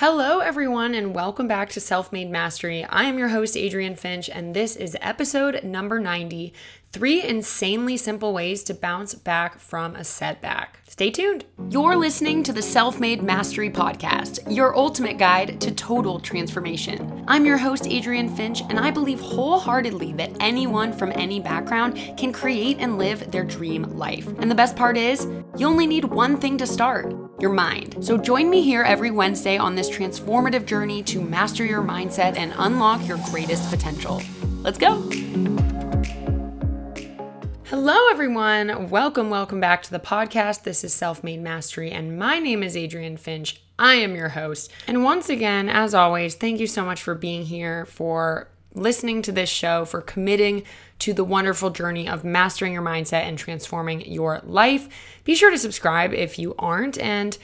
Hello, everyone, and welcome back to Self Made Mastery. I am your host, Adrienne Finch, and this is episode number 90 Three Insanely Simple Ways to Bounce Back from a Setback. Stay tuned. You're listening to the Self Made Mastery Podcast, your ultimate guide to total transformation. I'm your host, Adrienne Finch, and I believe wholeheartedly that anyone from any background can create and live their dream life. And the best part is, you only need one thing to start your mind. So join me here every Wednesday on this transformative journey to master your mindset and unlock your greatest potential. Let's go. Hello, everyone. Welcome, welcome back to the podcast. This is Self Made Mastery, and my name is Adrienne Finch. I am your host. And once again, as always, thank you so much for being here, for listening to this show, for committing to the wonderful journey of mastering your mindset and transforming your life. Be sure to subscribe if you aren't. And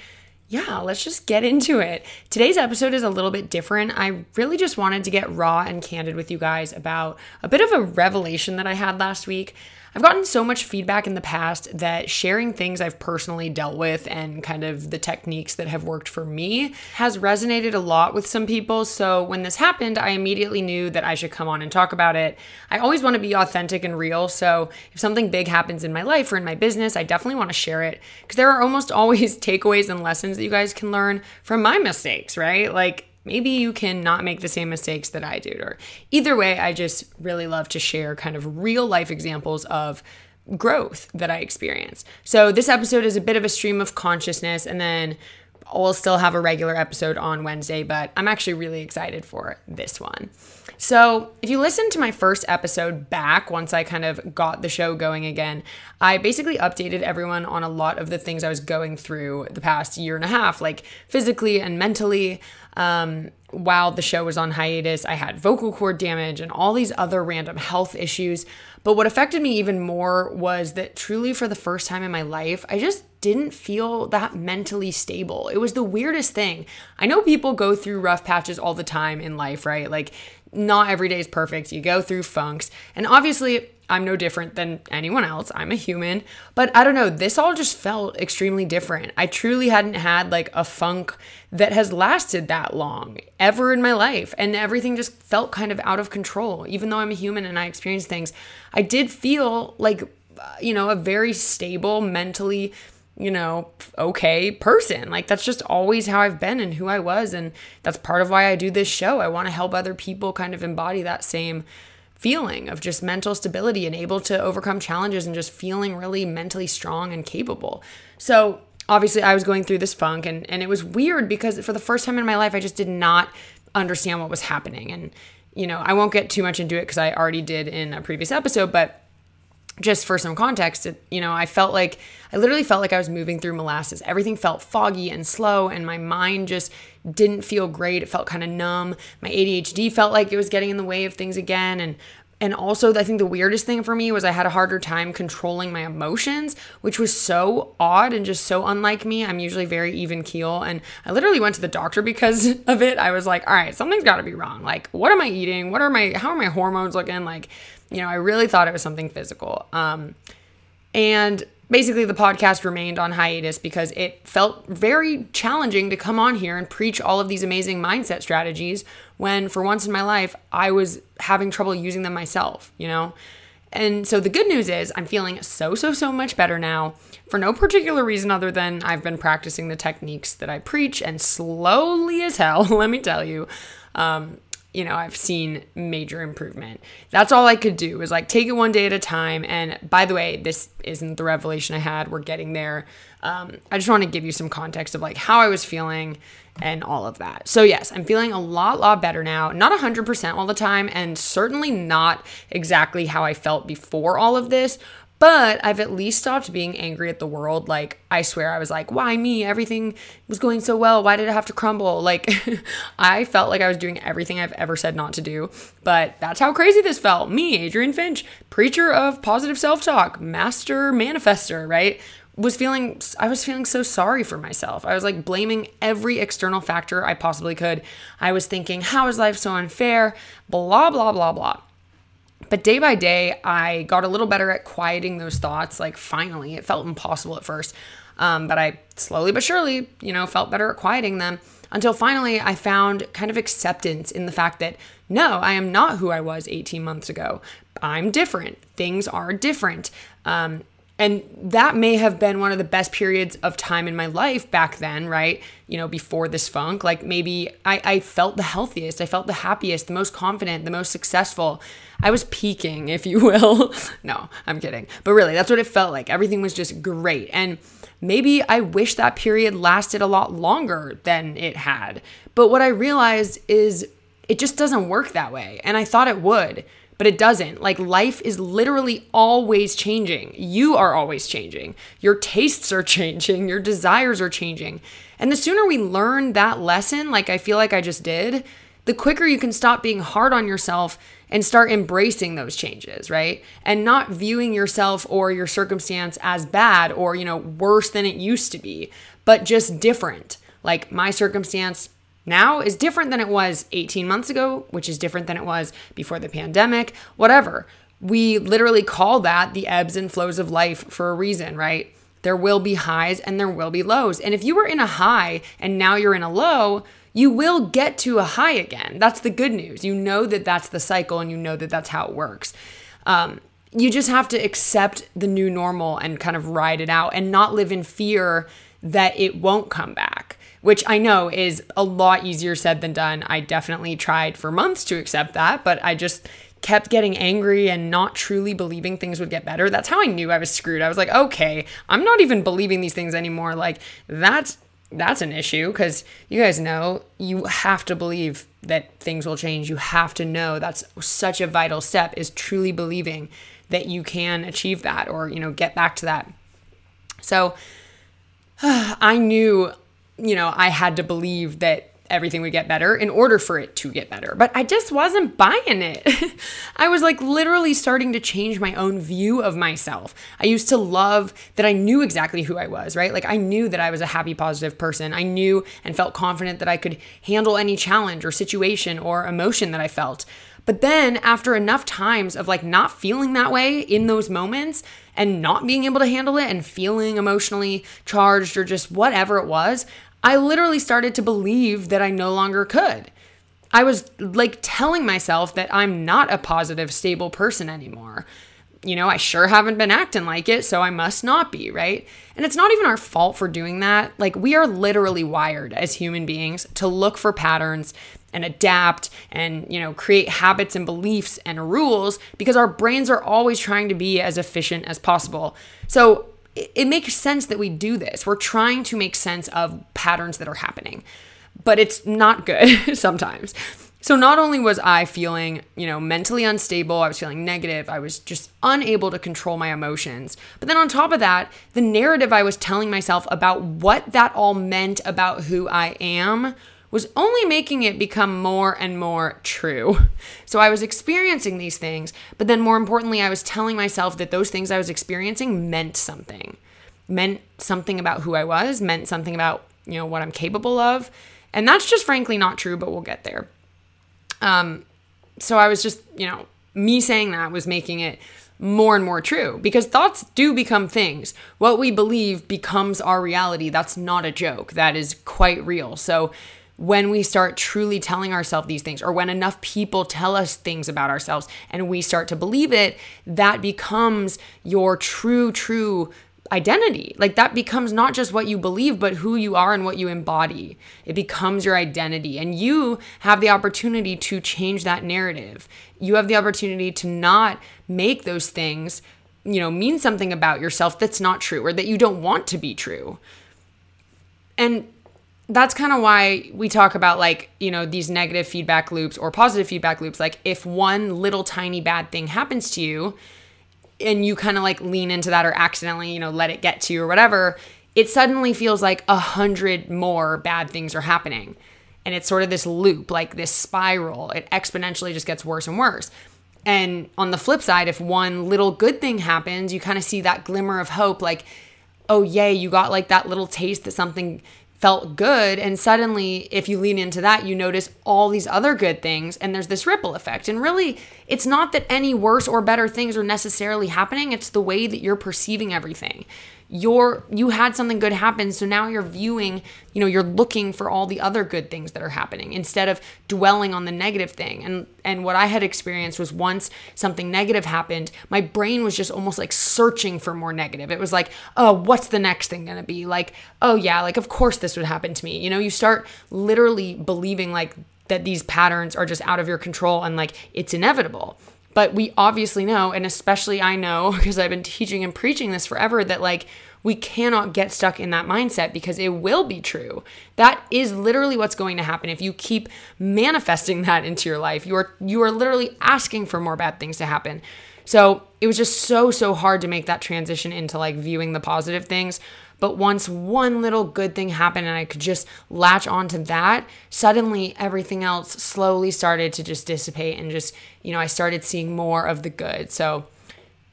yeah, let's just get into it. Today's episode is a little bit different. I really just wanted to get raw and candid with you guys about a bit of a revelation that I had last week. I've gotten so much feedback in the past that sharing things I've personally dealt with and kind of the techniques that have worked for me has resonated a lot with some people. So when this happened, I immediately knew that I should come on and talk about it. I always want to be authentic and real. So if something big happens in my life or in my business, I definitely want to share it because there are almost always takeaways and lessons that you guys can learn from my mistakes, right? Like, maybe you can not make the same mistakes that I did. Or either way, I just really love to share kind of real life examples of growth that I experience. So this episode is a bit of a stream of consciousness, and then we'll still have a regular episode on Wednesday, but I'm actually really excited for this one. So, if you listen to my first episode back, once I kind of got the show going again, I basically updated everyone on a lot of the things I was going through the past year and a half, like physically and mentally. Um, while the show was on hiatus, I had vocal cord damage and all these other random health issues. But what affected me even more was that truly for the first time in my life, I just didn't feel that mentally stable. It was the weirdest thing. I know people go through rough patches all the time in life, right? Like, not every day is perfect. You go through funks. And obviously, I'm no different than anyone else. I'm a human. But I don't know, this all just felt extremely different. I truly hadn't had like a funk that has lasted that long ever in my life. And everything just felt kind of out of control. Even though I'm a human and I experience things, I did feel like, uh, you know, a very stable, mentally you know, okay person. Like that's just always how I've been and who I was. And that's part of why I do this show. I want to help other people kind of embody that same feeling of just mental stability and able to overcome challenges and just feeling really mentally strong and capable. So, obviously, I was going through this funk and, and it was weird because for the first time in my life, I just did not understand what was happening. And, you know, I won't get too much into it because I already did in a previous episode, but just for some context, it, you know, I felt like I literally felt like I was moving through molasses. Everything felt foggy and slow, and my mind just didn't feel great. It felt kind of numb. My ADHD felt like it was getting in the way of things again, and and also, I think the weirdest thing for me was I had a harder time controlling my emotions, which was so odd and just so unlike me. I'm usually very even keel. And I literally went to the doctor because of it. I was like, all right, something's got to be wrong. Like, what am I eating? What are my, how are my hormones looking? Like, you know, I really thought it was something physical. Um, and basically, the podcast remained on hiatus because it felt very challenging to come on here and preach all of these amazing mindset strategies when, for once in my life, I was having trouble using them myself, you know? And so the good news is I'm feeling so, so, so much better now for no particular reason other than I've been practicing the techniques that I preach and slowly as hell, let me tell you, um, you know, I've seen major improvement. That's all I could do was like take it one day at a time. And by the way, this isn't the revelation I had. We're getting there. Um, I just want to give you some context of like how I was feeling and all of that. So, yes, I'm feeling a lot, lot better now. Not 100% all the time, and certainly not exactly how I felt before all of this, but I've at least stopped being angry at the world. Like, I swear, I was like, why me? Everything was going so well. Why did it have to crumble? Like, I felt like I was doing everything I've ever said not to do. But that's how crazy this felt. Me, Adrienne Finch, preacher of positive self talk, master manifester, right? was feeling I was feeling so sorry for myself. I was like blaming every external factor I possibly could. I was thinking, how is life so unfair? Blah blah blah blah. But day by day, I got a little better at quieting those thoughts. Like, finally, it felt impossible at first. Um, but I slowly but surely, you know, felt better at quieting them. until finally I found kind of acceptance in the fact that no, I am not who I was 18 months ago. I'm different. Things are different. Um, and that may have been one of the best periods of time in my life back then, right? You know, before this funk. Like maybe I, I felt the healthiest, I felt the happiest, the most confident, the most successful. I was peaking, if you will. no, I'm kidding. But really, that's what it felt like. Everything was just great. And maybe I wish that period lasted a lot longer than it had. But what I realized is it just doesn't work that way. And I thought it would but it doesn't. Like life is literally always changing. You are always changing. Your tastes are changing. Your desires are changing. And the sooner we learn that lesson, like I feel like I just did, the quicker you can stop being hard on yourself and start embracing those changes, right? And not viewing yourself or your circumstance as bad or, you know, worse than it used to be, but just different. Like my circumstance now is different than it was 18 months ago, which is different than it was before the pandemic, whatever. We literally call that the ebbs and flows of life for a reason, right? There will be highs and there will be lows. And if you were in a high and now you're in a low, you will get to a high again. That's the good news. You know that that's the cycle and you know that that's how it works. Um, you just have to accept the new normal and kind of ride it out and not live in fear that it won't come back which I know is a lot easier said than done. I definitely tried for months to accept that, but I just kept getting angry and not truly believing things would get better. That's how I knew I was screwed. I was like, okay, I'm not even believing these things anymore. Like that's that's an issue because you guys know you have to believe that things will change. You have to know that's such a vital step is truly believing that you can achieve that or, you know, get back to that. So I knew you know, I had to believe that everything would get better in order for it to get better. But I just wasn't buying it. I was like literally starting to change my own view of myself. I used to love that I knew exactly who I was, right? Like I knew that I was a happy, positive person. I knew and felt confident that I could handle any challenge or situation or emotion that I felt. But then after enough times of like not feeling that way in those moments and not being able to handle it and feeling emotionally charged or just whatever it was, I literally started to believe that I no longer could. I was like telling myself that I'm not a positive, stable person anymore. You know, I sure haven't been acting like it, so I must not be, right? And it's not even our fault for doing that. Like, we are literally wired as human beings to look for patterns and adapt and, you know, create habits and beliefs and rules because our brains are always trying to be as efficient as possible. So, it makes sense that we do this. We're trying to make sense of patterns that are happening, but it's not good sometimes. So not only was I feeling, you know, mentally unstable, I was feeling negative, I was just unable to control my emotions. But then on top of that, the narrative I was telling myself about what that all meant about who I am was only making it become more and more true. So I was experiencing these things, but then more importantly, I was telling myself that those things I was experiencing meant something. Meant something about who I was, meant something about, you know, what I'm capable of. And that's just frankly not true, but we'll get there. Um so I was just, you know, me saying that was making it more and more true because thoughts do become things. What we believe becomes our reality. That's not a joke. That is quite real. So when we start truly telling ourselves these things, or when enough people tell us things about ourselves and we start to believe it, that becomes your true, true identity. Like that becomes not just what you believe, but who you are and what you embody. It becomes your identity. And you have the opportunity to change that narrative. You have the opportunity to not make those things, you know, mean something about yourself that's not true or that you don't want to be true. And that's kind of why we talk about like, you know, these negative feedback loops or positive feedback loops. Like, if one little tiny bad thing happens to you and you kind of like lean into that or accidentally, you know, let it get to you or whatever, it suddenly feels like a hundred more bad things are happening. And it's sort of this loop, like this spiral. It exponentially just gets worse and worse. And on the flip side, if one little good thing happens, you kind of see that glimmer of hope, like, oh, yay, you got like that little taste that something felt good. And suddenly, if you lean into that, you notice all these other good things, and there's this ripple effect. And really, it's not that any worse or better things are necessarily happening, it's the way that you're perceiving everything. You're you had something good happen so now you're viewing you know you're looking for all the other good things that are happening instead of dwelling on the negative thing. And and what i had experienced was once something negative happened my brain was just almost like searching for more negative. It was like oh what's the next thing going to be? Like oh yeah like of course this would happen to me. You know you start literally believing like that these patterns are just out of your control and like it's inevitable but we obviously know, and especially I know because I've been teaching and preaching this forever, that like we cannot get stuck in that mindset because it will be true. That is literally what's going to happen if you keep manifesting that into your life. You are you are literally asking for more bad things to happen. So, it was just so so hard to make that transition into like viewing the positive things but once one little good thing happened and I could just latch onto that, suddenly everything else slowly started to just dissipate and just, you know, I started seeing more of the good. So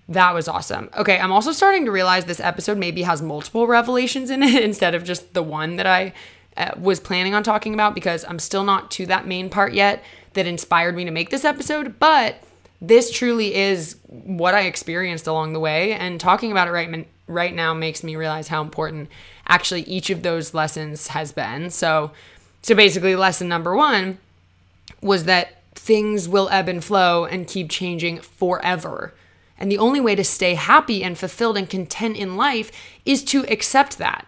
that was awesome. Okay, I'm also starting to realize this episode maybe has multiple revelations in it instead of just the one that I uh, was planning on talking about because I'm still not to that main part yet that inspired me to make this episode, but this truly is what I experienced along the way and talking about it right right now makes me realize how important actually each of those lessons has been. So so basically lesson number 1 was that things will ebb and flow and keep changing forever. And the only way to stay happy and fulfilled and content in life is to accept that.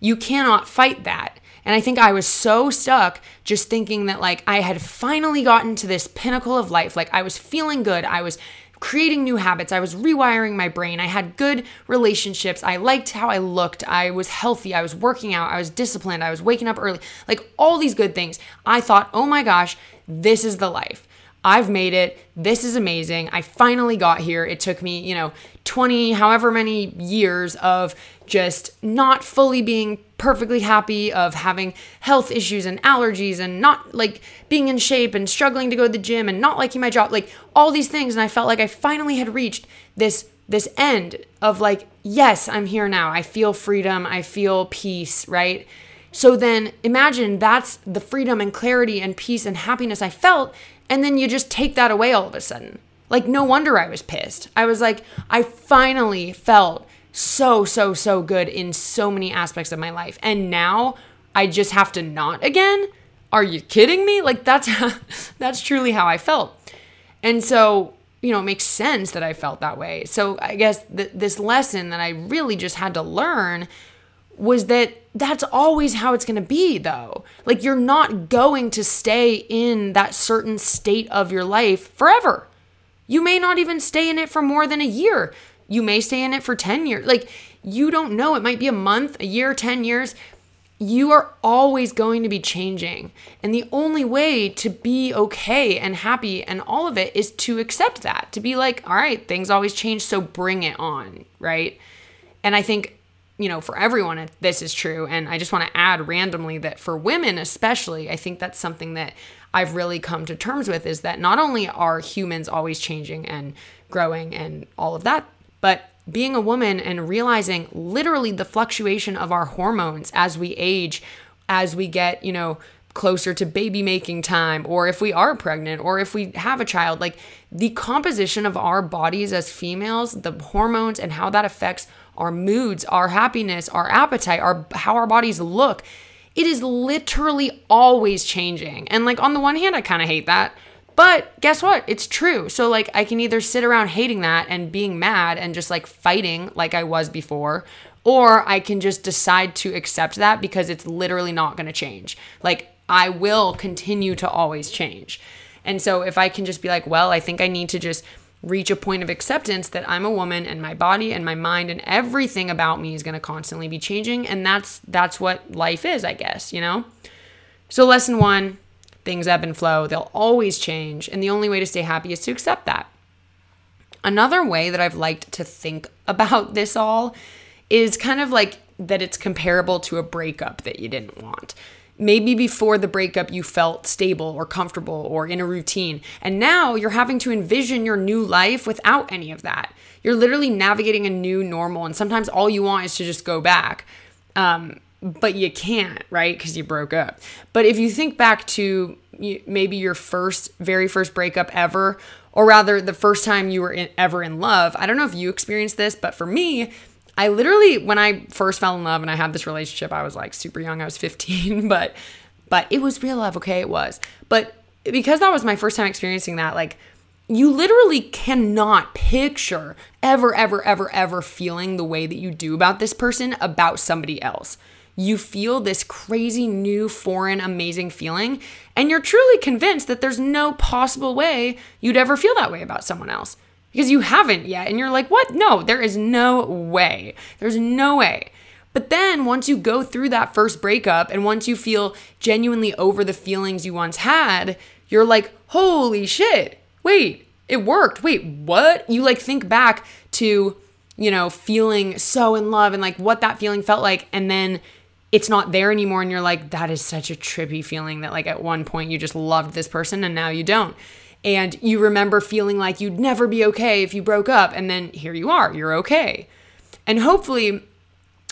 You cannot fight that. And I think I was so stuck just thinking that like I had finally gotten to this pinnacle of life. Like I was feeling good. I was creating new habits. I was rewiring my brain. I had good relationships. I liked how I looked. I was healthy. I was working out. I was disciplined. I was waking up early. Like all these good things. I thought, oh my gosh, this is the life. I've made it. This is amazing. I finally got here. It took me, you know, 20, however many years of just not fully being perfectly happy, of having health issues and allergies and not like being in shape and struggling to go to the gym and not liking my job, like all these things. And I felt like I finally had reached this this end of like, yes, I'm here now. I feel freedom. I feel peace, right? So then imagine that's the freedom and clarity and peace and happiness I felt. And then you just take that away all of a sudden. Like, no wonder I was pissed. I was like, I finally felt so, so, so good in so many aspects of my life. And now I just have to not again? Are you kidding me? Like, that's, that's truly how I felt. And so, you know, it makes sense that I felt that way. So I guess th- this lesson that I really just had to learn was that that's always how it's going to be though. Like you're not going to stay in that certain state of your life forever. You may not even stay in it for more than a year. You may stay in it for 10 years. Like you don't know. It might be a month, a year, 10 years. You are always going to be changing. And the only way to be okay and happy and all of it is to accept that, to be like, all right, things always change, so bring it on, right? And I think you know, for everyone, this is true. And I just want to add randomly that for women, especially, I think that's something that I've really come to terms with is that not only are humans always changing and growing and all of that, but being a woman and realizing literally the fluctuation of our hormones as we age, as we get, you know, closer to baby making time, or if we are pregnant, or if we have a child, like the composition of our bodies as females, the hormones and how that affects our moods, our happiness, our appetite, our how our bodies look. It is literally always changing. And like on the one hand, I kind of hate that. But guess what? It's true. So like I can either sit around hating that and being mad and just like fighting like I was before, or I can just decide to accept that because it's literally not going to change. Like I will continue to always change. And so if I can just be like, well, I think I need to just reach a point of acceptance that I'm a woman and my body and my mind and everything about me is going to constantly be changing and that's that's what life is, I guess, you know? So lesson 1, things ebb and flow. They'll always change and the only way to stay happy is to accept that. Another way that I've liked to think about this all is kind of like that it's comparable to a breakup that you didn't want. Maybe before the breakup, you felt stable or comfortable or in a routine. And now you're having to envision your new life without any of that. You're literally navigating a new normal. And sometimes all you want is to just go back. Um, but you can't, right? Because you broke up. But if you think back to maybe your first, very first breakup ever, or rather the first time you were in, ever in love, I don't know if you experienced this, but for me, I literally, when I first fell in love and I had this relationship, I was like super young. I was 15, but but it was real love. Okay, it was. But because that was my first time experiencing that, like you literally cannot picture ever, ever, ever, ever feeling the way that you do about this person about somebody else. You feel this crazy, new, foreign, amazing feeling, and you're truly convinced that there's no possible way you'd ever feel that way about someone else because you haven't yet. And you're like, what? No, there is no way. There's no way. But then once you go through that first breakup and once you feel genuinely over the feelings you once had, you're like, holy shit, wait, it worked. Wait, what? You like think back to, you know, feeling so in love and like what that feeling felt like. And then it's not there anymore. And you're like, that is such a trippy feeling that like at one point you just loved this person and now you don't. And you remember feeling like you'd never be okay if you broke up. And then here you are, you're okay. And hopefully,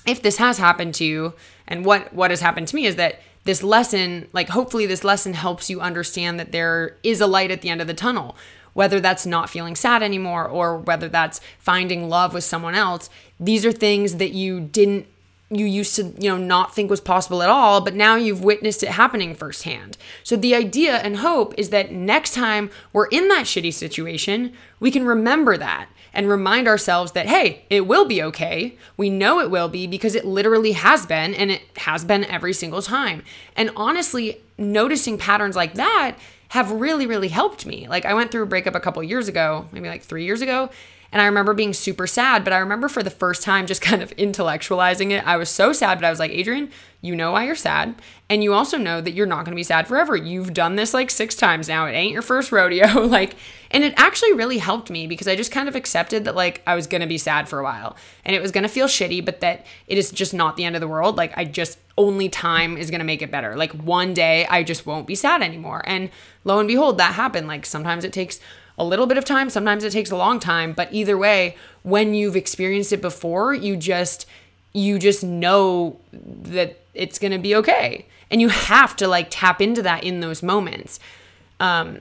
if this has happened to you, and what, what has happened to me is that this lesson, like hopefully this lesson helps you understand that there is a light at the end of the tunnel. Whether that's not feeling sad anymore or whether that's finding love with someone else, these are things that you didn't you used to you know not think was possible at all but now you've witnessed it happening firsthand so the idea and hope is that next time we're in that shitty situation we can remember that and remind ourselves that, hey, it will be okay. We know it will be because it literally has been, and it has been every single time. And honestly, noticing patterns like that have really, really helped me. Like, I went through a breakup a couple years ago, maybe like three years ago, and I remember being super sad, but I remember for the first time just kind of intellectualizing it. I was so sad, but I was like, Adrienne, you know why you're sad. And you also know that you're not going to be sad forever. You've done this like six times now. It ain't your first rodeo. like, and it actually really helped me because I just kind of accepted that like I was going to be sad for a while and it was going to feel shitty, but that it is just not the end of the world. Like, I just only time is going to make it better. Like, one day I just won't be sad anymore. And lo and behold, that happened. Like, sometimes it takes a little bit of time, sometimes it takes a long time, but either way, when you've experienced it before, you just you just know that it's going to be okay. And you have to like tap into that in those moments. Um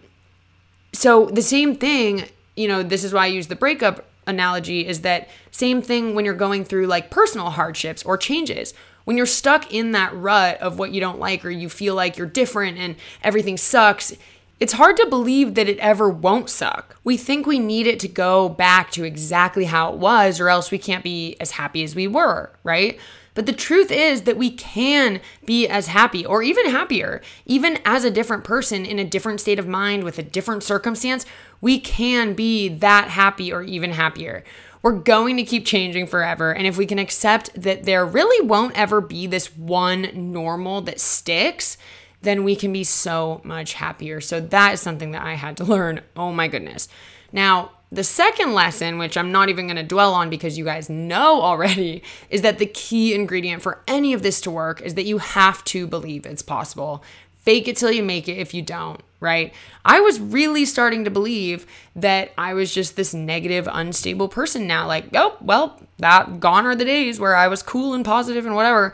so the same thing, you know, this is why I use the breakup analogy is that same thing when you're going through like personal hardships or changes. When you're stuck in that rut of what you don't like or you feel like you're different and everything sucks, it's hard to believe that it ever won't suck. We think we need it to go back to exactly how it was, or else we can't be as happy as we were, right? But the truth is that we can be as happy or even happier, even as a different person in a different state of mind with a different circumstance. We can be that happy or even happier. We're going to keep changing forever. And if we can accept that there really won't ever be this one normal that sticks, then we can be so much happier. So that is something that I had to learn. Oh my goodness. Now, the second lesson, which I'm not even going to dwell on because you guys know already, is that the key ingredient for any of this to work is that you have to believe it's possible. Fake it till you make it if you don't, right? I was really starting to believe that I was just this negative, unstable person now. Like, oh, well, that gone are the days where I was cool and positive and whatever.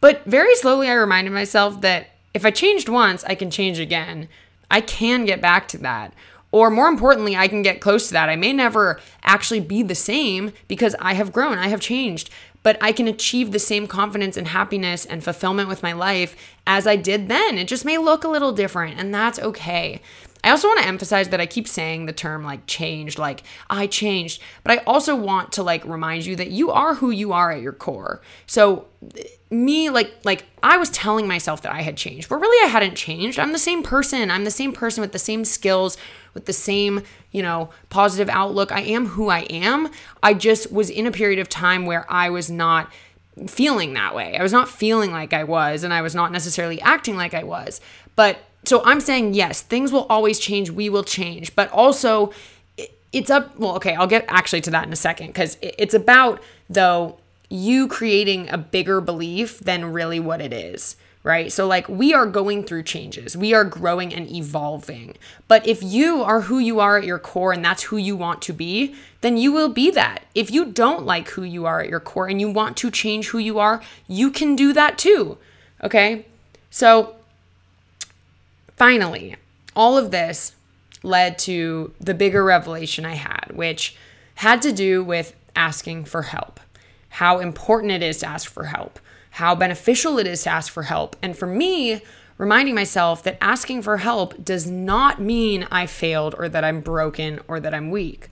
But very slowly, I reminded myself that if I changed once, I can change again. I can get back to that. Or more importantly, I can get close to that. I may never actually be the same because I have grown, I have changed, but I can achieve the same confidence and happiness and fulfillment with my life as I did then. It just may look a little different, and that's okay. I also want to emphasize that I keep saying the term like changed, like I changed, but I also want to like remind you that you are who you are at your core. So me like like I was telling myself that I had changed, but really I hadn't changed. I'm the same person. I'm the same person with the same skills, with the same, you know, positive outlook. I am who I am. I just was in a period of time where I was not feeling that way. I was not feeling like I was and I was not necessarily acting like I was. But so I'm saying yes, things will always change, we will change, but also it's up well okay, I'll get actually to that in a second cuz it's about though you creating a bigger belief than really what it is, right? So, like, we are going through changes, we are growing and evolving. But if you are who you are at your core and that's who you want to be, then you will be that. If you don't like who you are at your core and you want to change who you are, you can do that too, okay? So, finally, all of this led to the bigger revelation I had, which had to do with asking for help how important it is to ask for help, how beneficial it is to ask for help. And for me, reminding myself that asking for help does not mean I failed or that I'm broken or that I'm weak.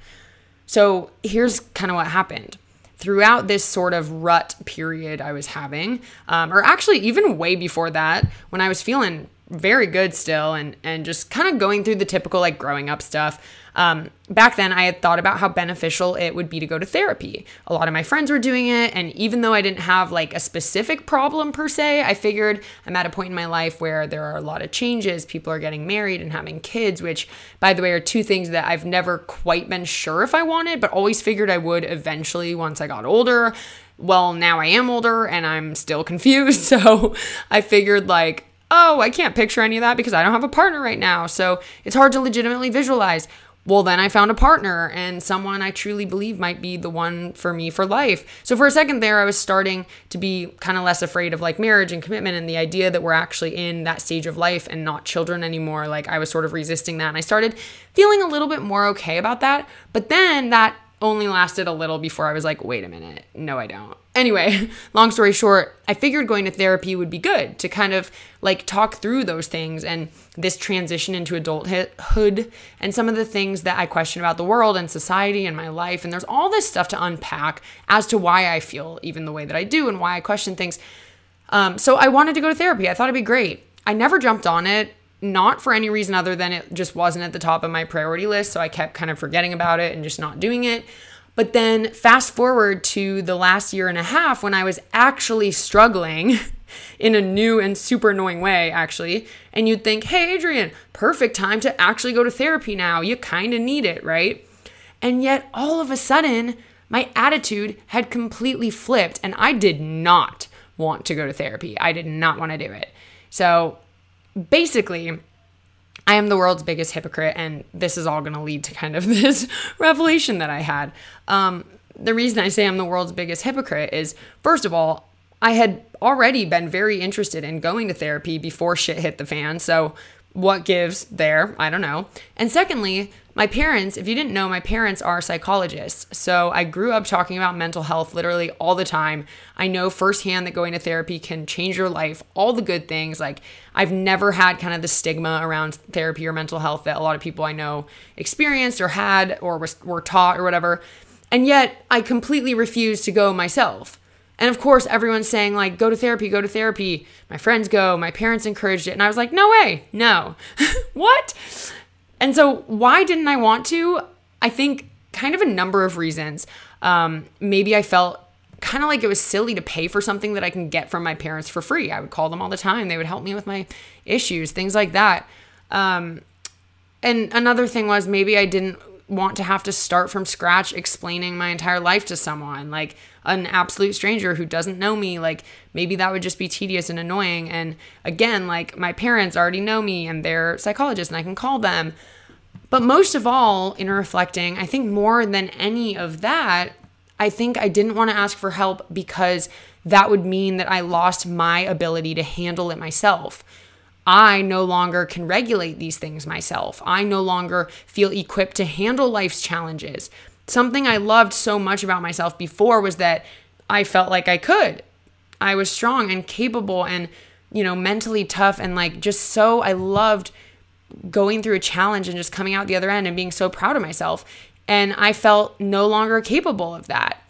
So here's kind of what happened. Throughout this sort of rut period I was having, um, or actually even way before that, when I was feeling very good still and and just kind of going through the typical like growing up stuff. Um, back then i had thought about how beneficial it would be to go to therapy. A lot of my friends were doing it and even though i didn't have like a specific problem per se i figured i'm at a point in my life where there are a lot of changes. People are getting married and having kids which by the way are two things that i've never quite been sure if i wanted but always figured i would eventually once i got older. Well now i am older and i'm still confused. So i figured like oh, I can't picture any of that because I don't have a partner right now. So it's hard to legitimately visualize. Well, then I found a partner and someone I truly believe might be the one for me for life. So for a second there, I was starting to be kind of less afraid of like marriage and commitment and the idea that we're actually in that stage of life and not children anymore. Like I was sort of resisting that. And I started feeling a little bit more okay about that. But then that only lasted a little before I was like, wait a minute, no, I don't. Anyway, long story short, I figured going to therapy would be good to kind of like talk through those things and this transition into adulthood and some of the things that I question about the world and society and my life. And there's all this stuff to unpack as to why I feel even the way that I do and why I question things. Um, so I wanted to go to therapy. I thought it'd be great. I never jumped on it not for any reason other than it just wasn't at the top of my priority list. So I kept kind of forgetting about it and just not doing it. But then fast forward to the last year and a half when I was actually struggling in a new and super annoying way, actually. And you'd think, hey, Adrienne, perfect time to actually go to therapy now. You kind of need it, right? And yet all of a sudden, my attitude had completely flipped and I did not want to go to therapy. I did not want to do it. So basically, I am the world's biggest hypocrite, and this is all going to lead to kind of this revelation that I had. Um, the reason I say I'm the world's biggest hypocrite is, first of all, I had already been very interested in going to therapy before shit hit the fan. So, what gives there? I don't know. And secondly, my parents, if you didn't know, my parents are psychologists. So I grew up talking about mental health literally all the time. I know firsthand that going to therapy can change your life, all the good things. Like, I've never had kind of the stigma around therapy or mental health that a lot of people I know experienced or had or were taught or whatever. And yet, I completely refused to go myself. And of course, everyone's saying, like, go to therapy, go to therapy. My friends go, my parents encouraged it. And I was like, no way, no. what? And so, why didn't I want to? I think kind of a number of reasons. Um, maybe I felt kind of like it was silly to pay for something that I can get from my parents for free. I would call them all the time. They would help me with my issues, things like that. Um, and another thing was maybe I didn't want to have to start from scratch explaining my entire life to someone, like an absolute stranger who doesn't know me. Like maybe that would just be tedious and annoying. And again, like my parents already know me and they're psychologists and I can call them. But most of all, in reflecting, I think more than any of that, I think I didn't want to ask for help because that would mean that I lost my ability to handle it myself. I no longer can regulate these things myself. I no longer feel equipped to handle life's challenges. Something I loved so much about myself before was that I felt like I could. I was strong and capable and, you know, mentally tough and like just so I loved going through a challenge and just coming out the other end and being so proud of myself. And I felt no longer capable of that.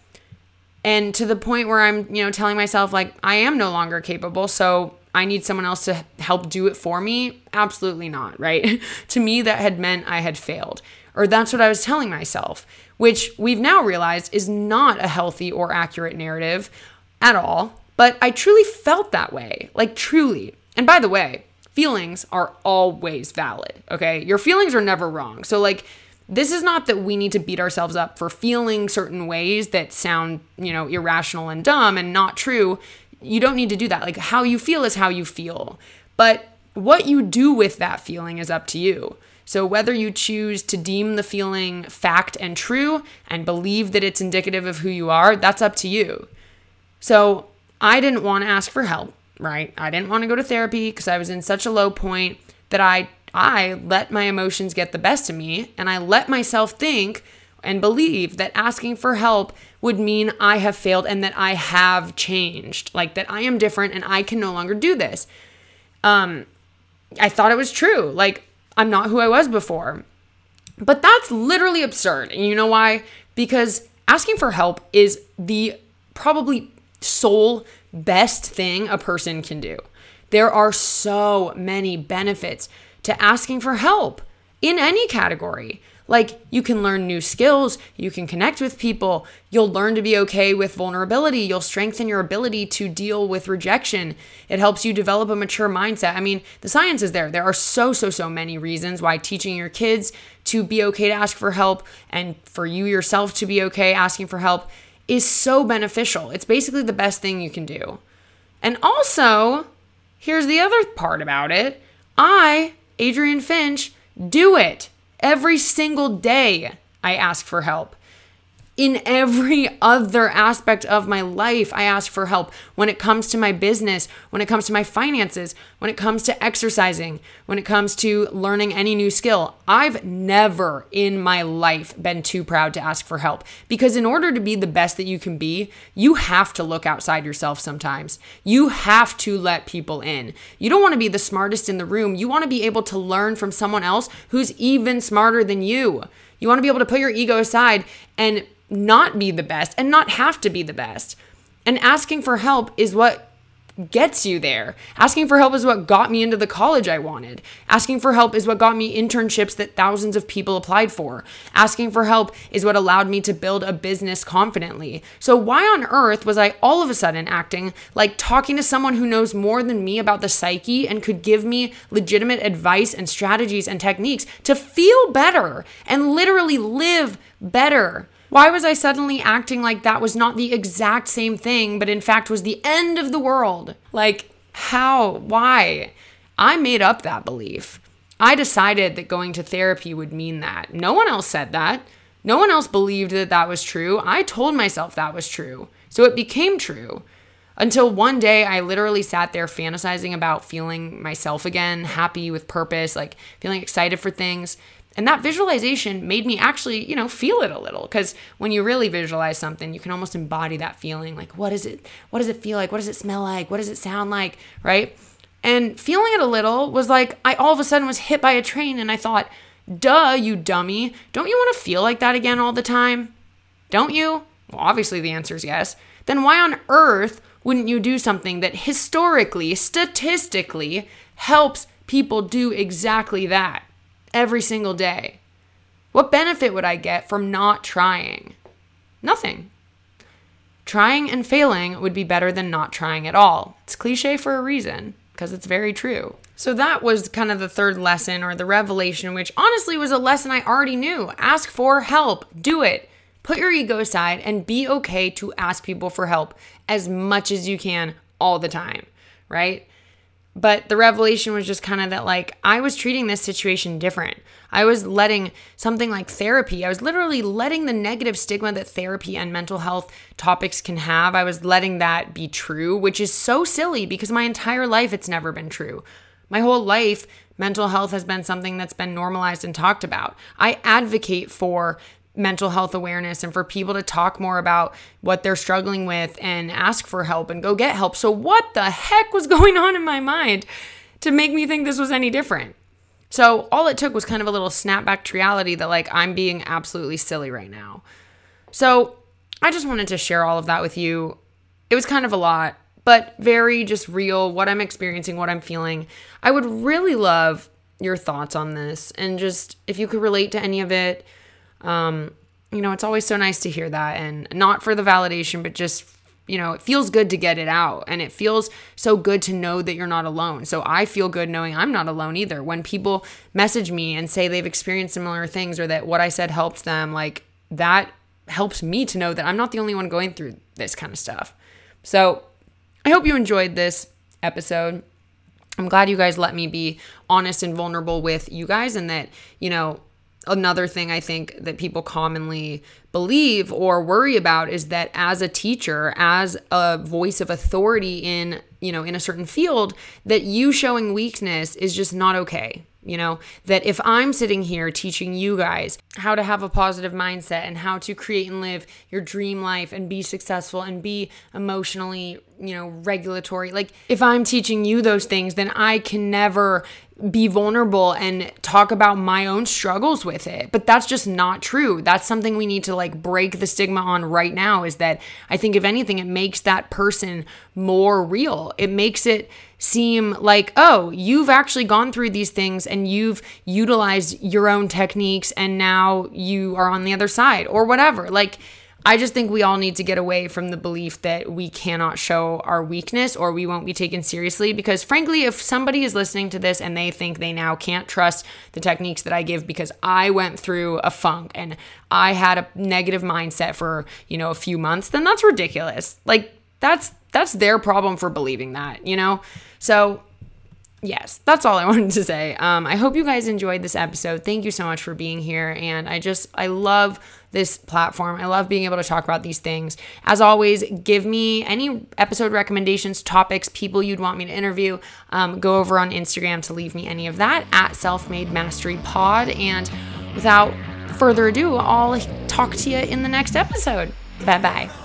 And to the point where I'm, you know, telling myself, like, I am no longer capable. So I need someone else to help do it for me. Absolutely not, right? to me, that had meant I had failed. Or that's what I was telling myself, which we've now realized is not a healthy or accurate narrative at all. But I truly felt that way, like, truly. And by the way, feelings are always valid, okay? Your feelings are never wrong. So, like, this is not that we need to beat ourselves up for feeling certain ways that sound, you know, irrational and dumb and not true. You don't need to do that. Like, how you feel is how you feel. But what you do with that feeling is up to you. So, whether you choose to deem the feeling fact and true and believe that it's indicative of who you are, that's up to you. So, I didn't want to ask for help right? I didn't want to go to therapy because I was in such a low point that I I let my emotions get the best of me and I let myself think and believe that asking for help would mean I have failed and that I have changed, like that I am different and I can no longer do this. Um, I thought it was true. Like, I'm not who I was before. But that's literally absurd. And you know why? Because asking for help is the probably sole best thing a person can do. There are so many benefits to asking for help in any category. Like, you can learn new skills, you can connect with people, you'll learn to be okay with vulnerability, you'll strengthen your ability to deal with rejection. It helps you develop a mature mindset. I mean, the science is there. There are so, so, so many reasons why teaching your kids to be okay to ask for help and for you yourself to be okay asking for help is so beneficial. It's basically the best thing you can do. And also, here's the other part about it I, Adrienne Finch, do it. Every single day, I ask for help. In every other aspect of my life, I ask for help. When it comes to my business, when it comes to my finances, when it comes to exercising, when it comes to learning any new skill, I've never in my life been too proud to ask for help. Because in order to be the best that you can be, you have to look outside yourself sometimes. You have to let people in. You don't want to be the smartest in the room. You want to be able to learn from someone else who's even smarter than you. You want to be able to put your ego aside and not be the best and not have to be the best. And asking for help is what gets you there. Asking for help is what got me into the college I wanted. Asking for help is what got me internships that thousands of people applied for. Asking for help is what allowed me to build a business confidently. So, why on earth was I all of a sudden acting like talking to someone who knows more than me about the psyche and could give me legitimate advice and strategies and techniques to feel better and literally live better? Why was I suddenly acting like that was not the exact same thing, but in fact was the end of the world? Like, how? Why? I made up that belief. I decided that going to therapy would mean that. No one else said that. No one else believed that that was true. I told myself that was true. So it became true. Until one day, I literally sat there fantasizing about feeling myself again, happy with purpose, like feeling excited for things. And that visualization made me actually, you know, feel it a little because when you really visualize something, you can almost embody that feeling. Like, what is it? What does it feel like? What does it smell like? What does it sound like? Right? And feeling it a little was like I all of a sudden was hit by a train and I thought, duh, you dummy. Don't you want to feel like that again all the time? Don't you? Well, obviously the answer is yes. Then why on earth wouldn't you do something that historically, statistically, helps people do exactly that? Every single day. What benefit would I get from not trying? Nothing. Trying and failing would be better than not trying at all. It's cliche for a reason, because it's very true. So that was kind of the third lesson or the revelation, which honestly was a lesson I already knew. Ask for help, do it. Put your ego aside and be okay to ask people for help as much as you can all the time, right? But the revelation was just kind of that, like, I was treating this situation different. I was letting something like therapy, I was literally letting the negative stigma that therapy and mental health topics can have, I was letting that be true, which is so silly because my entire life it's never been true. My whole life, mental health has been something that's been normalized and talked about. I advocate for mental health awareness and for people to talk more about what they're struggling with and ask for help and go get help. So, what the heck was going on in my mind to make me think this was any different? So, all it took was kind of a little snapback to reality that, like, I'm being absolutely silly right now. So, I just wanted to share all of that with you. It was kind of a lot, but very just real, what I'm experiencing, what I'm feeling. I would really love your thoughts on this and just if you could relate to any of it um, you know, it's always so nice to hear that and not for the validation, but just, you know, it feels good to get it out and it feels so good to know that you're not alone. So I feel good knowing I'm not alone either. When people message me and say they've experienced similar things or that what I said helped them, like that helps me to know that I'm not the only one going through this kind of stuff. So I hope you enjoyed this episode. I'm glad you guys let me be honest and vulnerable with you guys and that, you know, another thing I think that people commonly believe or worry about is that as a teacher, as a voice of authority in, you know, in a certain field, that you showing weakness is just not okay. You know, that if I'm sitting here teaching you guys how to have a positive mindset and how to create and live your dream life and be successful and be emotionally, you know, regulatory, like if I'm teaching you those things, then I can never be vulnerable and talk about my own struggles with it. But that's just not true. That's something we need to like break the stigma on right now is that I think if anything it makes that person more real. It makes it seem like, "Oh, you've actually gone through these things and you've utilized your own techniques and now you are on the other side or whatever." Like I just think we all need to get away from the belief that we cannot show our weakness or we won't be taken seriously. Because, frankly, if somebody is listening to this and they think they now can't trust the techniques that I give because I went through a funk and I had a negative mindset for, you know, a few months, then that's ridiculous. Like, that's that's their problem for believing that, you know? So yes, that's all I wanted to say. Um, I hope you guys enjoyed this episode. Thank you so much for being here. And I just, I love this platform. I love being able to talk about these things. As always, give me any episode recommendations, topics, people you'd want me to interview. Um, go over on Instagram to leave me any of that at Self Made Mastery Pod. And without further ado, I'll talk to you in the next episode. Bye bye.